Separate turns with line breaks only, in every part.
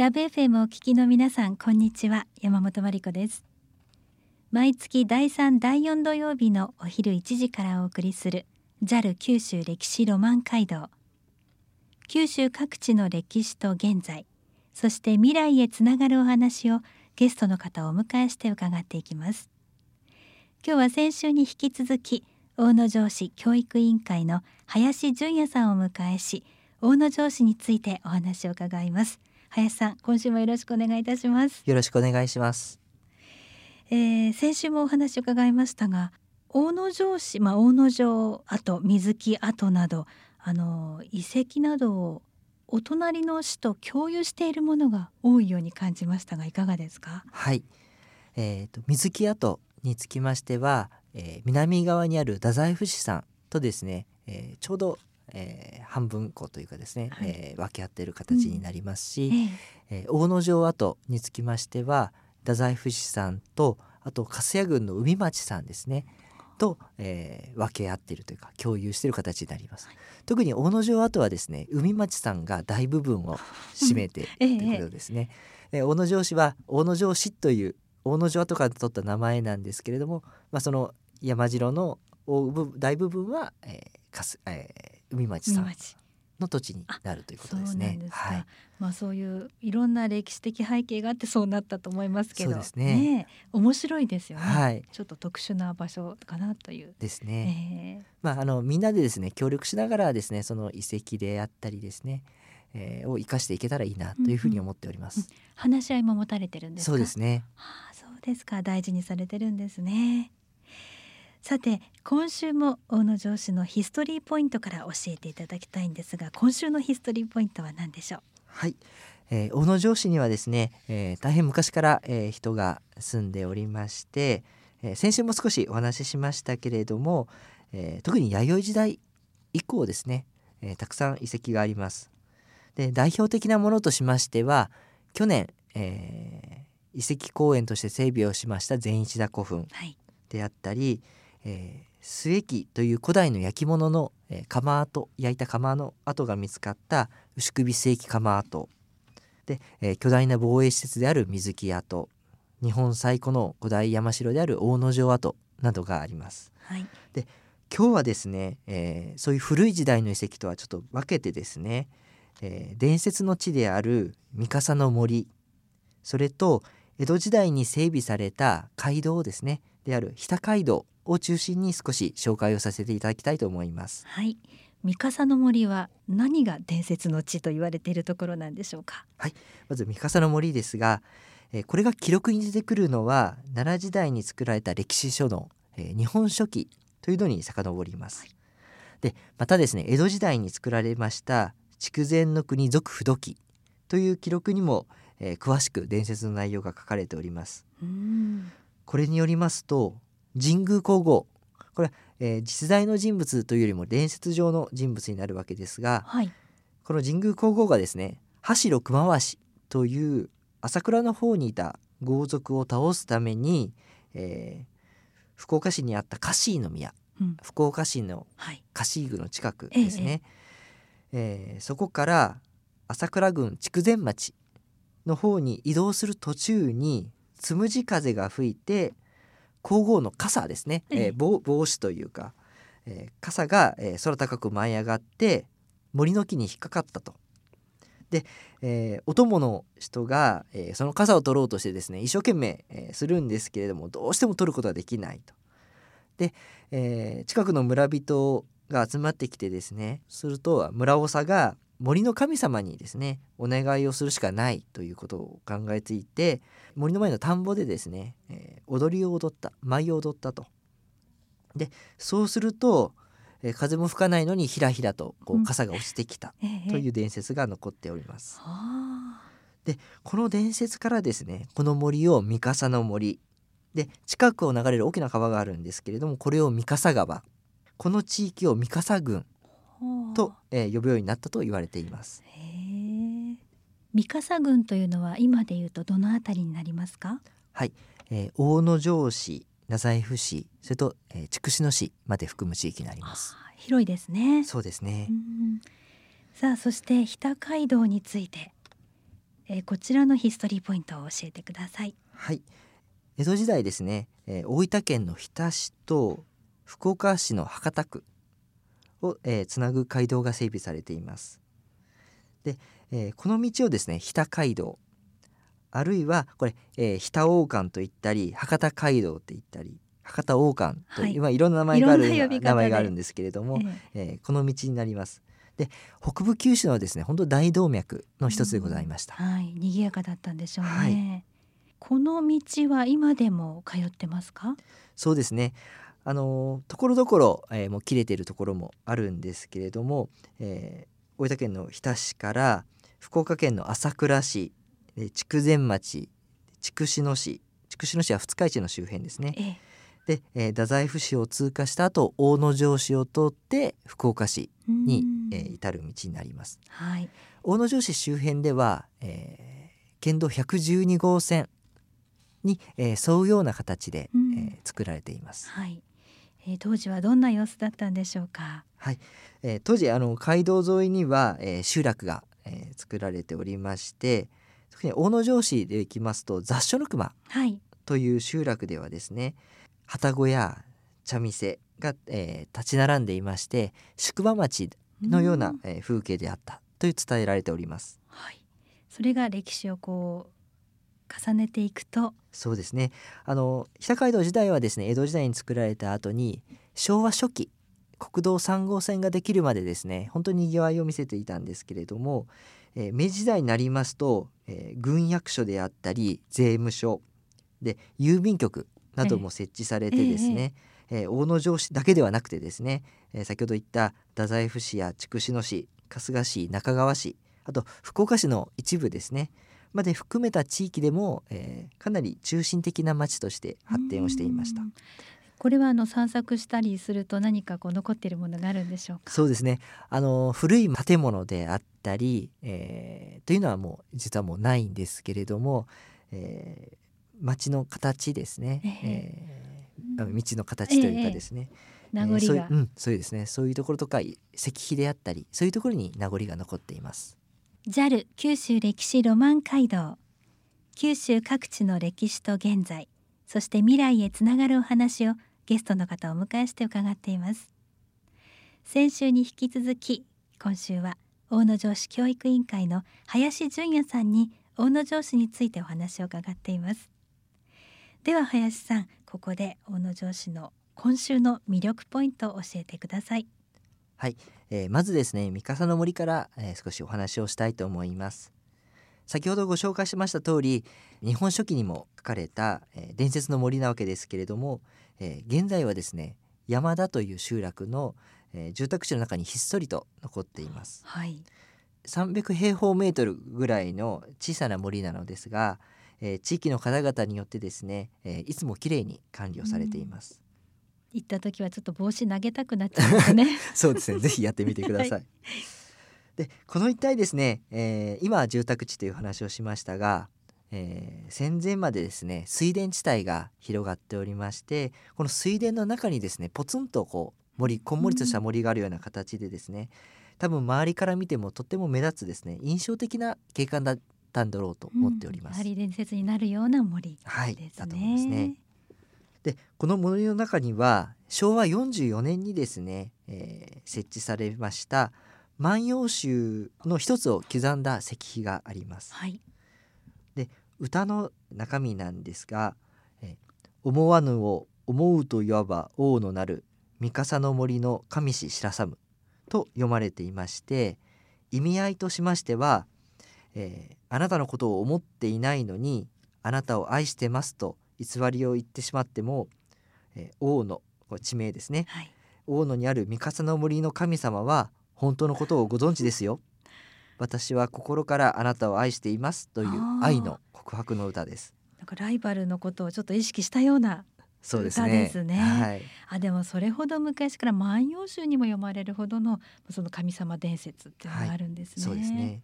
ラブ FM をお聞きの皆さんこんにちは。山本真理子です。毎月第3第4土曜日のお昼1時からお送りする JAL 九州歴史ロマン街道。九州各地の歴史と現在そして未来へつながるお話をゲストの方をお迎えして伺っていきます。今日は先週に引き続き大野城市教育委員会の林純也さんをお迎えし大野城市についてお話を伺います。林さん今週もよろしくお願いいたします。
よろしくお願いします。
えー、先週もお話を伺いましたが大野城市、まあ、大野城跡水木跡などあの遺跡などをお隣の市と共有しているものが多いように感じましたがいかがですか？
はい、えーと、水木跡につきましては、えー、南側にある太宰府市さんとですね、えー、ちょうど、えー、半分こうというかですね、はい、えー、分け合っている形になりますし、うん、えー、大野城跡につきましては太宰府市さんとあと粕谷郡の海町さんですねと、えー、分け合っているというか共有している形になります、はい、特に大野城跡はですね海町さんが大部分を占めているということですね、ええ、大野城市は大野城市という大野城跡から取った名前なんですけれども、まあ、その山城の大部分は、えーかすえー、海町さんの土地になるということですね。
すはい、まあそういういろんな歴史的背景があってそうなったと思いますけど、
そうですね、ね、
面白いですよね、
はい。
ちょっと特殊な場所かなという。
ですね。えー、まああのみんなでですね協力しながらですねその遺跡であったりですね。えー、を生かしていけたらいいなというふうに思っております。うんうん、
話し合いも持たれてるんです
そうですね。
はあ、そうですか。大事にされてるんですね。さて今週も大野城市のヒストリーポイントから教えていただきたいんですが今週のヒストリーポイントは何でしょう？
はい、えー、大野城市にはですね、えー、大変昔から、えー、人が住んでおりまして、えー、先週も少しお話ししましたけれども、えー、特に弥生時代以降ですね、えー、たくさん遺跡があります。で代表的なものとしましては去年、えー、遺跡公園として整備をしました善一田古墳であったり、はいえー、末木という古代の焼き物の、えー、窯跡焼いた窯の跡が見つかった牛首末木窯跡。で、えー、巨大な防衛施設である水木跡。日本最古の古代山城である大野城跡などがあります。
はい、
で今日はですね、えー、そういう古い時代の遺跡とはちょっと分けてですね、えー、伝説の地である三笠の森それと江戸時代に整備された街道ですねである日田街道を中心に少し紹介をさせていただきたいと思います。
はい。三笠の森は何が伝説の地と言われているところなんでしょうか？
はい。まず三笠の森ですが、えー、これが記録に出てくるのは奈良時代に作られた歴史書の、えー、日本書紀というのに遡ります。はい、で、またですね、江戸時代に作られました筑前の国俗不土記という記録にも、えー、詳しく伝説の内容が書かれております。これによりますと神宮皇后。これは、えー、実在の人物というよりも伝説上の人物になるわけですが、
はい、
この神宮皇后がですね橋六回しという朝倉の方にいた豪族を倒すために、えー、福岡市にあったカシーの宮、うん、福岡市のカシー宮の近くですね、ええ。えー、そこから朝倉郡筑前町の方に移動する途中につむじ風が吹いて皇后の傘ですね、えー、帽帽子というか、えー、傘が、えー、空高く舞い上がって森の木に引っかかったと。で、えー、お供の人が、えー、その傘を取ろうとしてですね一生懸命、えー、するんですけれどもどうしても取ることができないと。で、えー、近くの村人が集まってきてですねすると村長が森の神様にですねお願いをするしかないということを考えついて森の前の田んぼでですね、えー、踊りを踊った舞を踊ったと。でそうすると、えー、風も吹かないのにひらひらとこう傘が落ちてきたという伝説が残っております。
うん
えー、でこの伝説からですねこの森を三笠の森で近くを流れる大きな川があるんですけれどもこれを三笠川この地域を三笠郡と、えー、呼ぶようになったと言われています。
三笠郡というのは今でいうとどのあたりになりますか？
はい、えー、大野城市、太宰府市、それと、えー、筑紫野市まで含む地域になります。
広いですね。
そうですね。
さあそして日田街道について、えー、こちらのヒストリーポイントを教えてください
はい江戸時代ですね、えー、大分県の日田市と福岡市の博多区を、えー、つなぐ街道が整備されていますで、えー、この道をですね日田街道あるいはこれ、えー、日田王冠と言ったり博多街道って言ったり博多王冠と、はい、今いろんな名前がある名前があるんですけれども、ええー、この道になります。で北部九州のですね本当大動脈の一つでございました。
うん、はい、賑やかだったんでしょうね。はい、この道は今でも通ってますか？
そうですね。あのところどころ、えー、もう切れているところもあるんですけれども、えー、大分県の日田市から福岡県の朝倉市筑前町筑紫野市筑紫野市は二日市の周辺ですね。ええで、えー、太宰府市を通過した後大野城市を通って福岡市に、えー、至る道になります。はい、大野城市周辺では、えー、県道112号線に、えー、沿うような形で、えー、作られています。
はいえー、当時はどんな様子だったんでしょうか？
はい、えー、当時あの街道沿いには、えー、集落が、えー、作られておりまして、特に大野城市で行きますと雑所の熊という集落ではですね、旅籠や茶店が、えー、立ち並んでいまして宿場町のような、えー、風景であったという伝えられております。
はい、それが歴史をこう重ねていくと。
そうですね。あの北海道時代はですね江戸時代に作られた後に昭和初期国道3号線ができるまでですね本当に賑わいを見せていたんですけれども、えー、明治時代になりますと、えー、軍役所であったり税務署で郵便局なども設置されてですね、えー、えー、大野城市だけではなくてですね、えー、先ほど言った太宰府市や筑紫野市春日市中川市あと福岡市の一部ですねまで含めた地域でも、えー、かなり中心的な町として発展をしていました。
これはあの散策したりすると何かこう残っているものがあるんでしょうか？
そうですね。あの古い建物であったり、えー、というのはもう実はもうないんですけれども、えー、街の形ですね、えー、道の形というかですね、
えー、名残が、
えー、そううん、そうですね。そういうところとか石碑であったりそういうところに名残が残っています
JAL 九州歴史ロマン街道。九州各地の歴史と現在そして未来へつながるお話をゲストの方をお迎えして伺っています。先週に引き続き今週は大野城市教育委員会の林純也さんに大野城市についてお話を伺っています。では林さんここで大野城市の今週の魅力ポイントを教えてください。
はい、えー、まずですね三笠の森から、えー、少しお話をしたいと思います。先ほどご紹介しました通り日本書紀にも書かれた、えー、伝説の森なわけですけれども、えー、現在はですね山田という集落の、えー、住宅地の中にひっそりと残っています、はい、300平方メートルぐらいの小さな森なのですがえー、地域の方々によってですね、えー、いつもきれいに管理をされています。
行った時はちょっと帽子投げたくなっちゃいますね。
そうですね。ぜひやってみてください。はい、でこの一帯ですね、えー、今住宅地という話をしましたが、えー、戦前までですね水田地帯が広がっておりましてこの水田の中にですねポツンとこう森こんもりとした森があるような形でですね、多分周りから見てもとっても目立つですね印象的な景観だったんだろうと思っております。
うん、伝説になるような森、ね、
はい、だと思いますね。でこの森の中には昭和44年にですね、えー、設置されました万葉集の一つを刻んだ石碑があります。はい、で歌の中身なんですが「えー、思わぬを思うといわば王のなる三笠の森の神師知らさむ」と読まれていまして意味合いとしましては「えー、あなたのことを思っていないのにあなたを愛してますと偽りを言ってしまっても、えー、王の地名ですね、はい、大野にある三笠の森の神様は本当のことをご存知ですよ。私は心からあなたを愛していますという愛の告白の歌です。
なんかライバルのことをちょっと意識したようなそうですね。ですね。はい、あでもそれほど昔から万葉集にも読まれるほどのその神様伝説っていうのがあるんですね。はい、そうですね。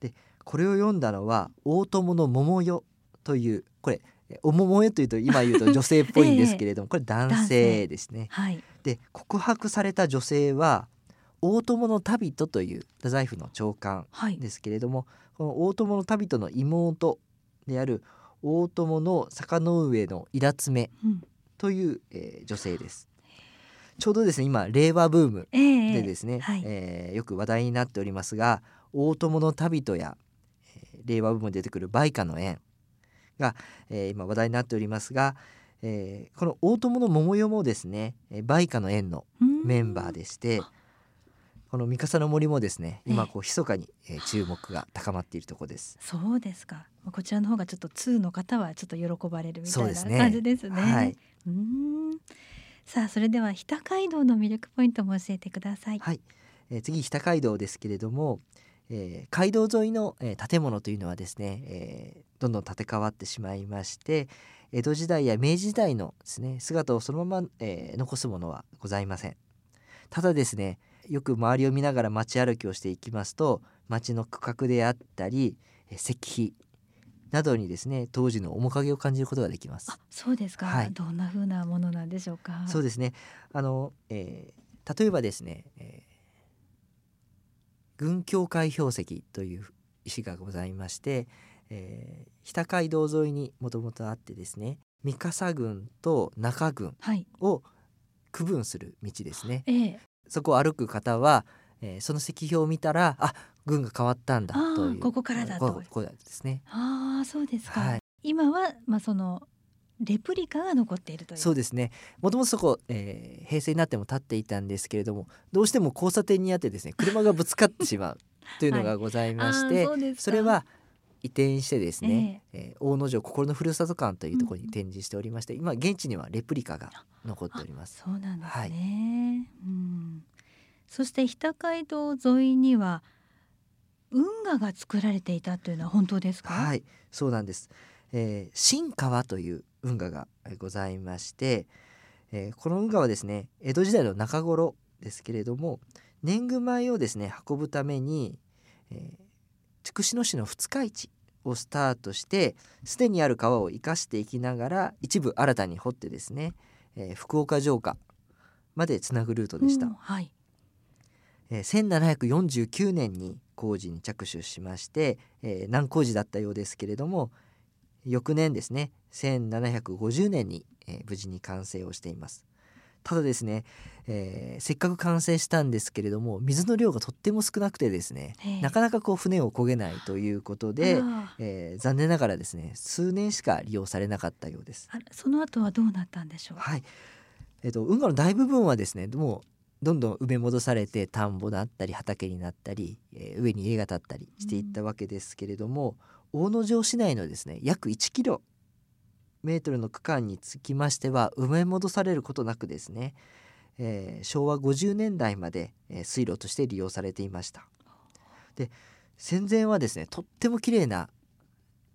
でこれを読んだのは大友の桃代というこれお桃代というと今言うと女性っぽいんですけれども、これ男性ですね。はい、で告白された女性は大友の旅人という太宰府の長官ですけれども、はい、この大友の旅人の妹である大友の坂の上のイラツメという、うん、えー、女性です。ちょうどですね今令和ブームでですね、えーはい、えー、よく話題になっておりますが大友の旅人や、えー、令和ブームに出てくる梅花の縁が、えー、今話題になっておりますが、えー、この大友の桃代もですね梅花の縁のメンバーでして。この三笠の森もですね今こう密かに、えー、注目が高まっているところです。
そうですか。こちらの方がちょっと2の方はちょっと喜ばれるみたいな感じですね、ねはい、うん。さあそれでは日田街道の魅力ポイントも教えてください。
はい、えー、次日田街道ですけれども、えー、街道沿いの、えー、建物というのはですね、えー、どんどん建て替わってしまいまして江戸時代や明治時代のですね姿をそのまま、えー、残すものはございませんただですねよく周りを見ながら街歩きをしていきますと街の区画であったり石碑などにですね当時の面影を感じることができます。
そうですか、はい、どんな風なものなんでしょうか。
そうですね。あの、えー、例えばですね、えー、軍教会標石という石がございまして、えー、日田街道沿いにもともとあってですね三笠郡と中郡を区分する道ですね、はいええ、そこを歩く方は、えー、その石碑を見たらあ軍が変わったんだという。
ここからだと。
ここですね。
ああそうですか、はい、今はまあそのレプリカが残っているという。
そうですね。もともとそこ、えー、平成になっても立っていたんですけれどもどうしても交差点にあってですね車がぶつかってしまうというのが ございまして、はい、そそれは移転してですね、えー、えー、大野城心のふるさと館というところに展示しておりまして、うん、今現地にはレプリカが残っております。
そうなんですね、はい、うん、そして日田街道沿いには運河が作られていたというのは本当ですか？
はいそうなんです、えー、新川という運河がございまして、えー、この運河はですね江戸時代の中頃ですけれども年貢米をですね運ぶために、えー、筑紫野市の二日市をスタートしてすでにある川を生かしていきながら一部新たに掘ってですね、えー、福岡城下までつなぐルートでした、うんはい、えー、1749年に工事に着手しまして、えー、難工事だったようですけれども翌年ですね1750年に、えー、無事に完成をしています。ただですね、えー、せっかく完成したんですけれども水の量がとっても少なくてですねなかなかこう船を漕げないということで、えー、残念ながらですね数年しか利用されなかったようです。
その後はどうなったんでしょう？
はい。えっ、ー、と運河の大部分はですねもうどんどん埋め戻されて田んぼだったり畑になったり、えー、上に家が建ったりしていったわけですけれども、うん、大野城市内のですね約1キロメートルの区間につきましては埋め戻されることなくですね、えー、昭和50年代まで、えー、水路として利用されていました。で戦前はですねとっても綺麗な、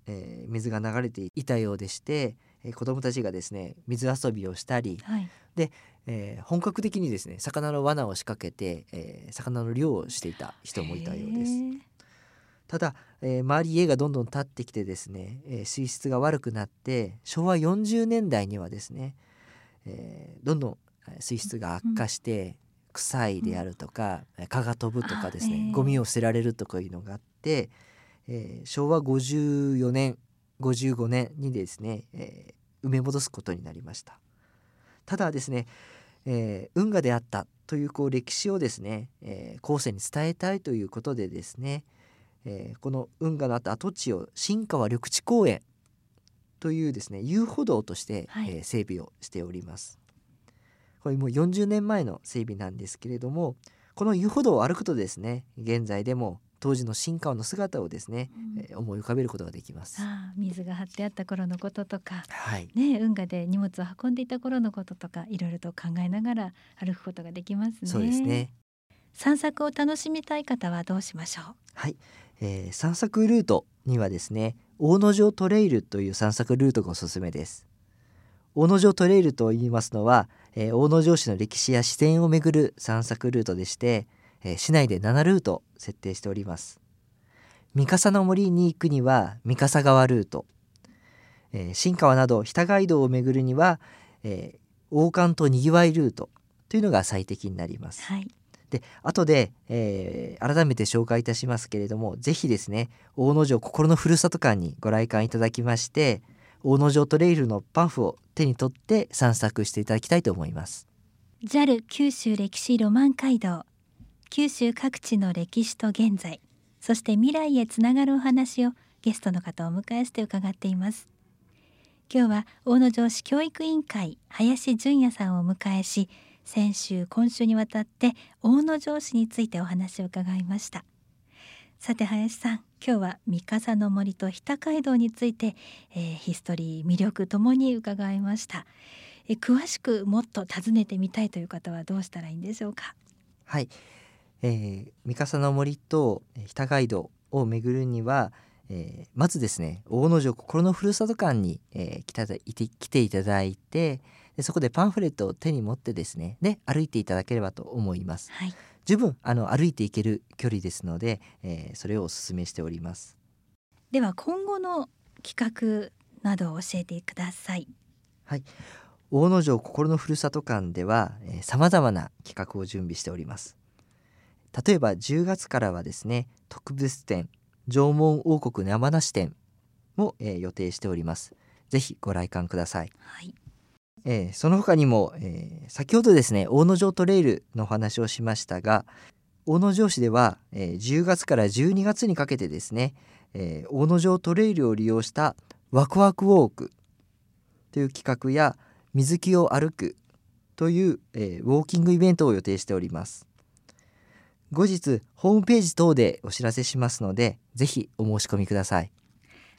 えー、水が流れていたようでして、えー、子どもたちがですね水遊びをしたり、はい、で、えー、本格的にですね魚の罠を仕掛けて、えー、魚の漁をしていた人もいたようです。ただ、えー、周り家がどんどん建ってきてですね、えー、水質が悪くなって昭和40年代にはですね、えー、どんどん水質が悪化して、臭いであるとか、蚊が飛ぶとかですね、ゴミを捨てられるとかいうのがあって、えー、昭和54年55年にですね、えー、埋め戻すことになりました。ただですね、えー、運河であったというこう歴史をですね、えー、後世に伝えたいということでですね、えー、この運河のあった跡地を新川緑地公園というですね遊歩道として、はい、えー、整備をしております。これもう40年前の整備なんですけれどもこの遊歩道を歩くとですね現在でも当時の新川の姿をですね、うん、えー、思い浮かべることができます。
あ水が張ってあった頃のこととか、はい、ね運河で荷物を運んでいた頃のこととかいろいろと考えながら歩くことができますね
そうですね
散策を楽しみたい方はどうしましょう
はい、えー、散策ルートにはですね大野城トレイルという散策ルートがおすすめです。大野城トレイルと言いますのは、えー、大野城市の歴史や自然をめぐる散策ルートでしてえー、市内で7ルート設定しております。三笠の森に行くには三笠川ルート、えー、新川など日田街道を巡るには、えー、王冠とにぎわいルートというのが最適になります、はい、で後で、えー、改めて紹介いたしますけれども是非ですね大野城心のふるさと館にご来館いただきまして大野城トレイルのパンフを手に取って散策していただきたいと思います。
JAL 九州歴史ロマン街道。九州各地の歴史と現在そして未来へつながるお話をゲストの方をお迎えして伺っています。今日は大野城市教育委員会林純也さんをお迎えし先週今週にわたって大野城市についてお話を伺いました。さて林さん今日は三笠の森と日田街道について、えー、ヒストリー魅力ともに伺いました、えー、詳しくもっと尋ねてみたいという方はどうしたらいいんでしょうか？
はい、えー、三笠の森と日田街道を巡るには、えー、まずですね大野城心のふるさと館に、えー、来た来ていただいてでそこでパンフレットを手に持ってですねで歩いていただければと思います。はい。十分あの歩いていける距離ですので、えー、それをお勧めしております。
では今後の企画などを教えてください。
はい。大野城心のふるさと館ではさまざまな企画を準備しております。例えば10月からはですね特別展縄文王国山梨展も、えー、予定しております。ぜひご来館ください、はいえー、その他にも、えー、先ほどですね大野城トレイルのお話をしましたが大野城市では、えー、10月から12月にかけてですね、えー、大野城トレイルを利用したワクワクウォークという企画や水木を歩くという、えー、ウォーキングイベントを予定しております。後日ホームページ等でお知らせしますのでぜひお申し込みください。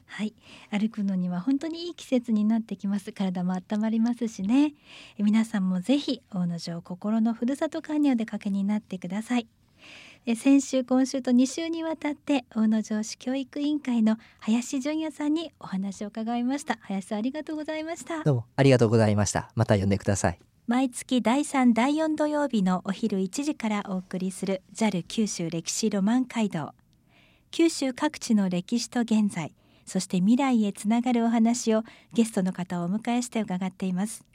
はい。歩くのには本当にいい季節になってきます。体も温まりますしね。皆さんもぜひ大野城心のふるさと館にお出かけになってください。先週今週と2週にわたって大野城市教育委員会の林純也さんにお話を伺いました。林さんありがとうございました。
どうもありがとうございました。また呼んでください。
毎月第3第4土曜日のお昼1時からお送りする JAL 九州歴史ロマン街道。九州各地の歴史と現在そして未来へつながるお話をゲストの方をお迎えして伺っています。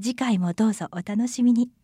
次回もどうぞお楽しみに。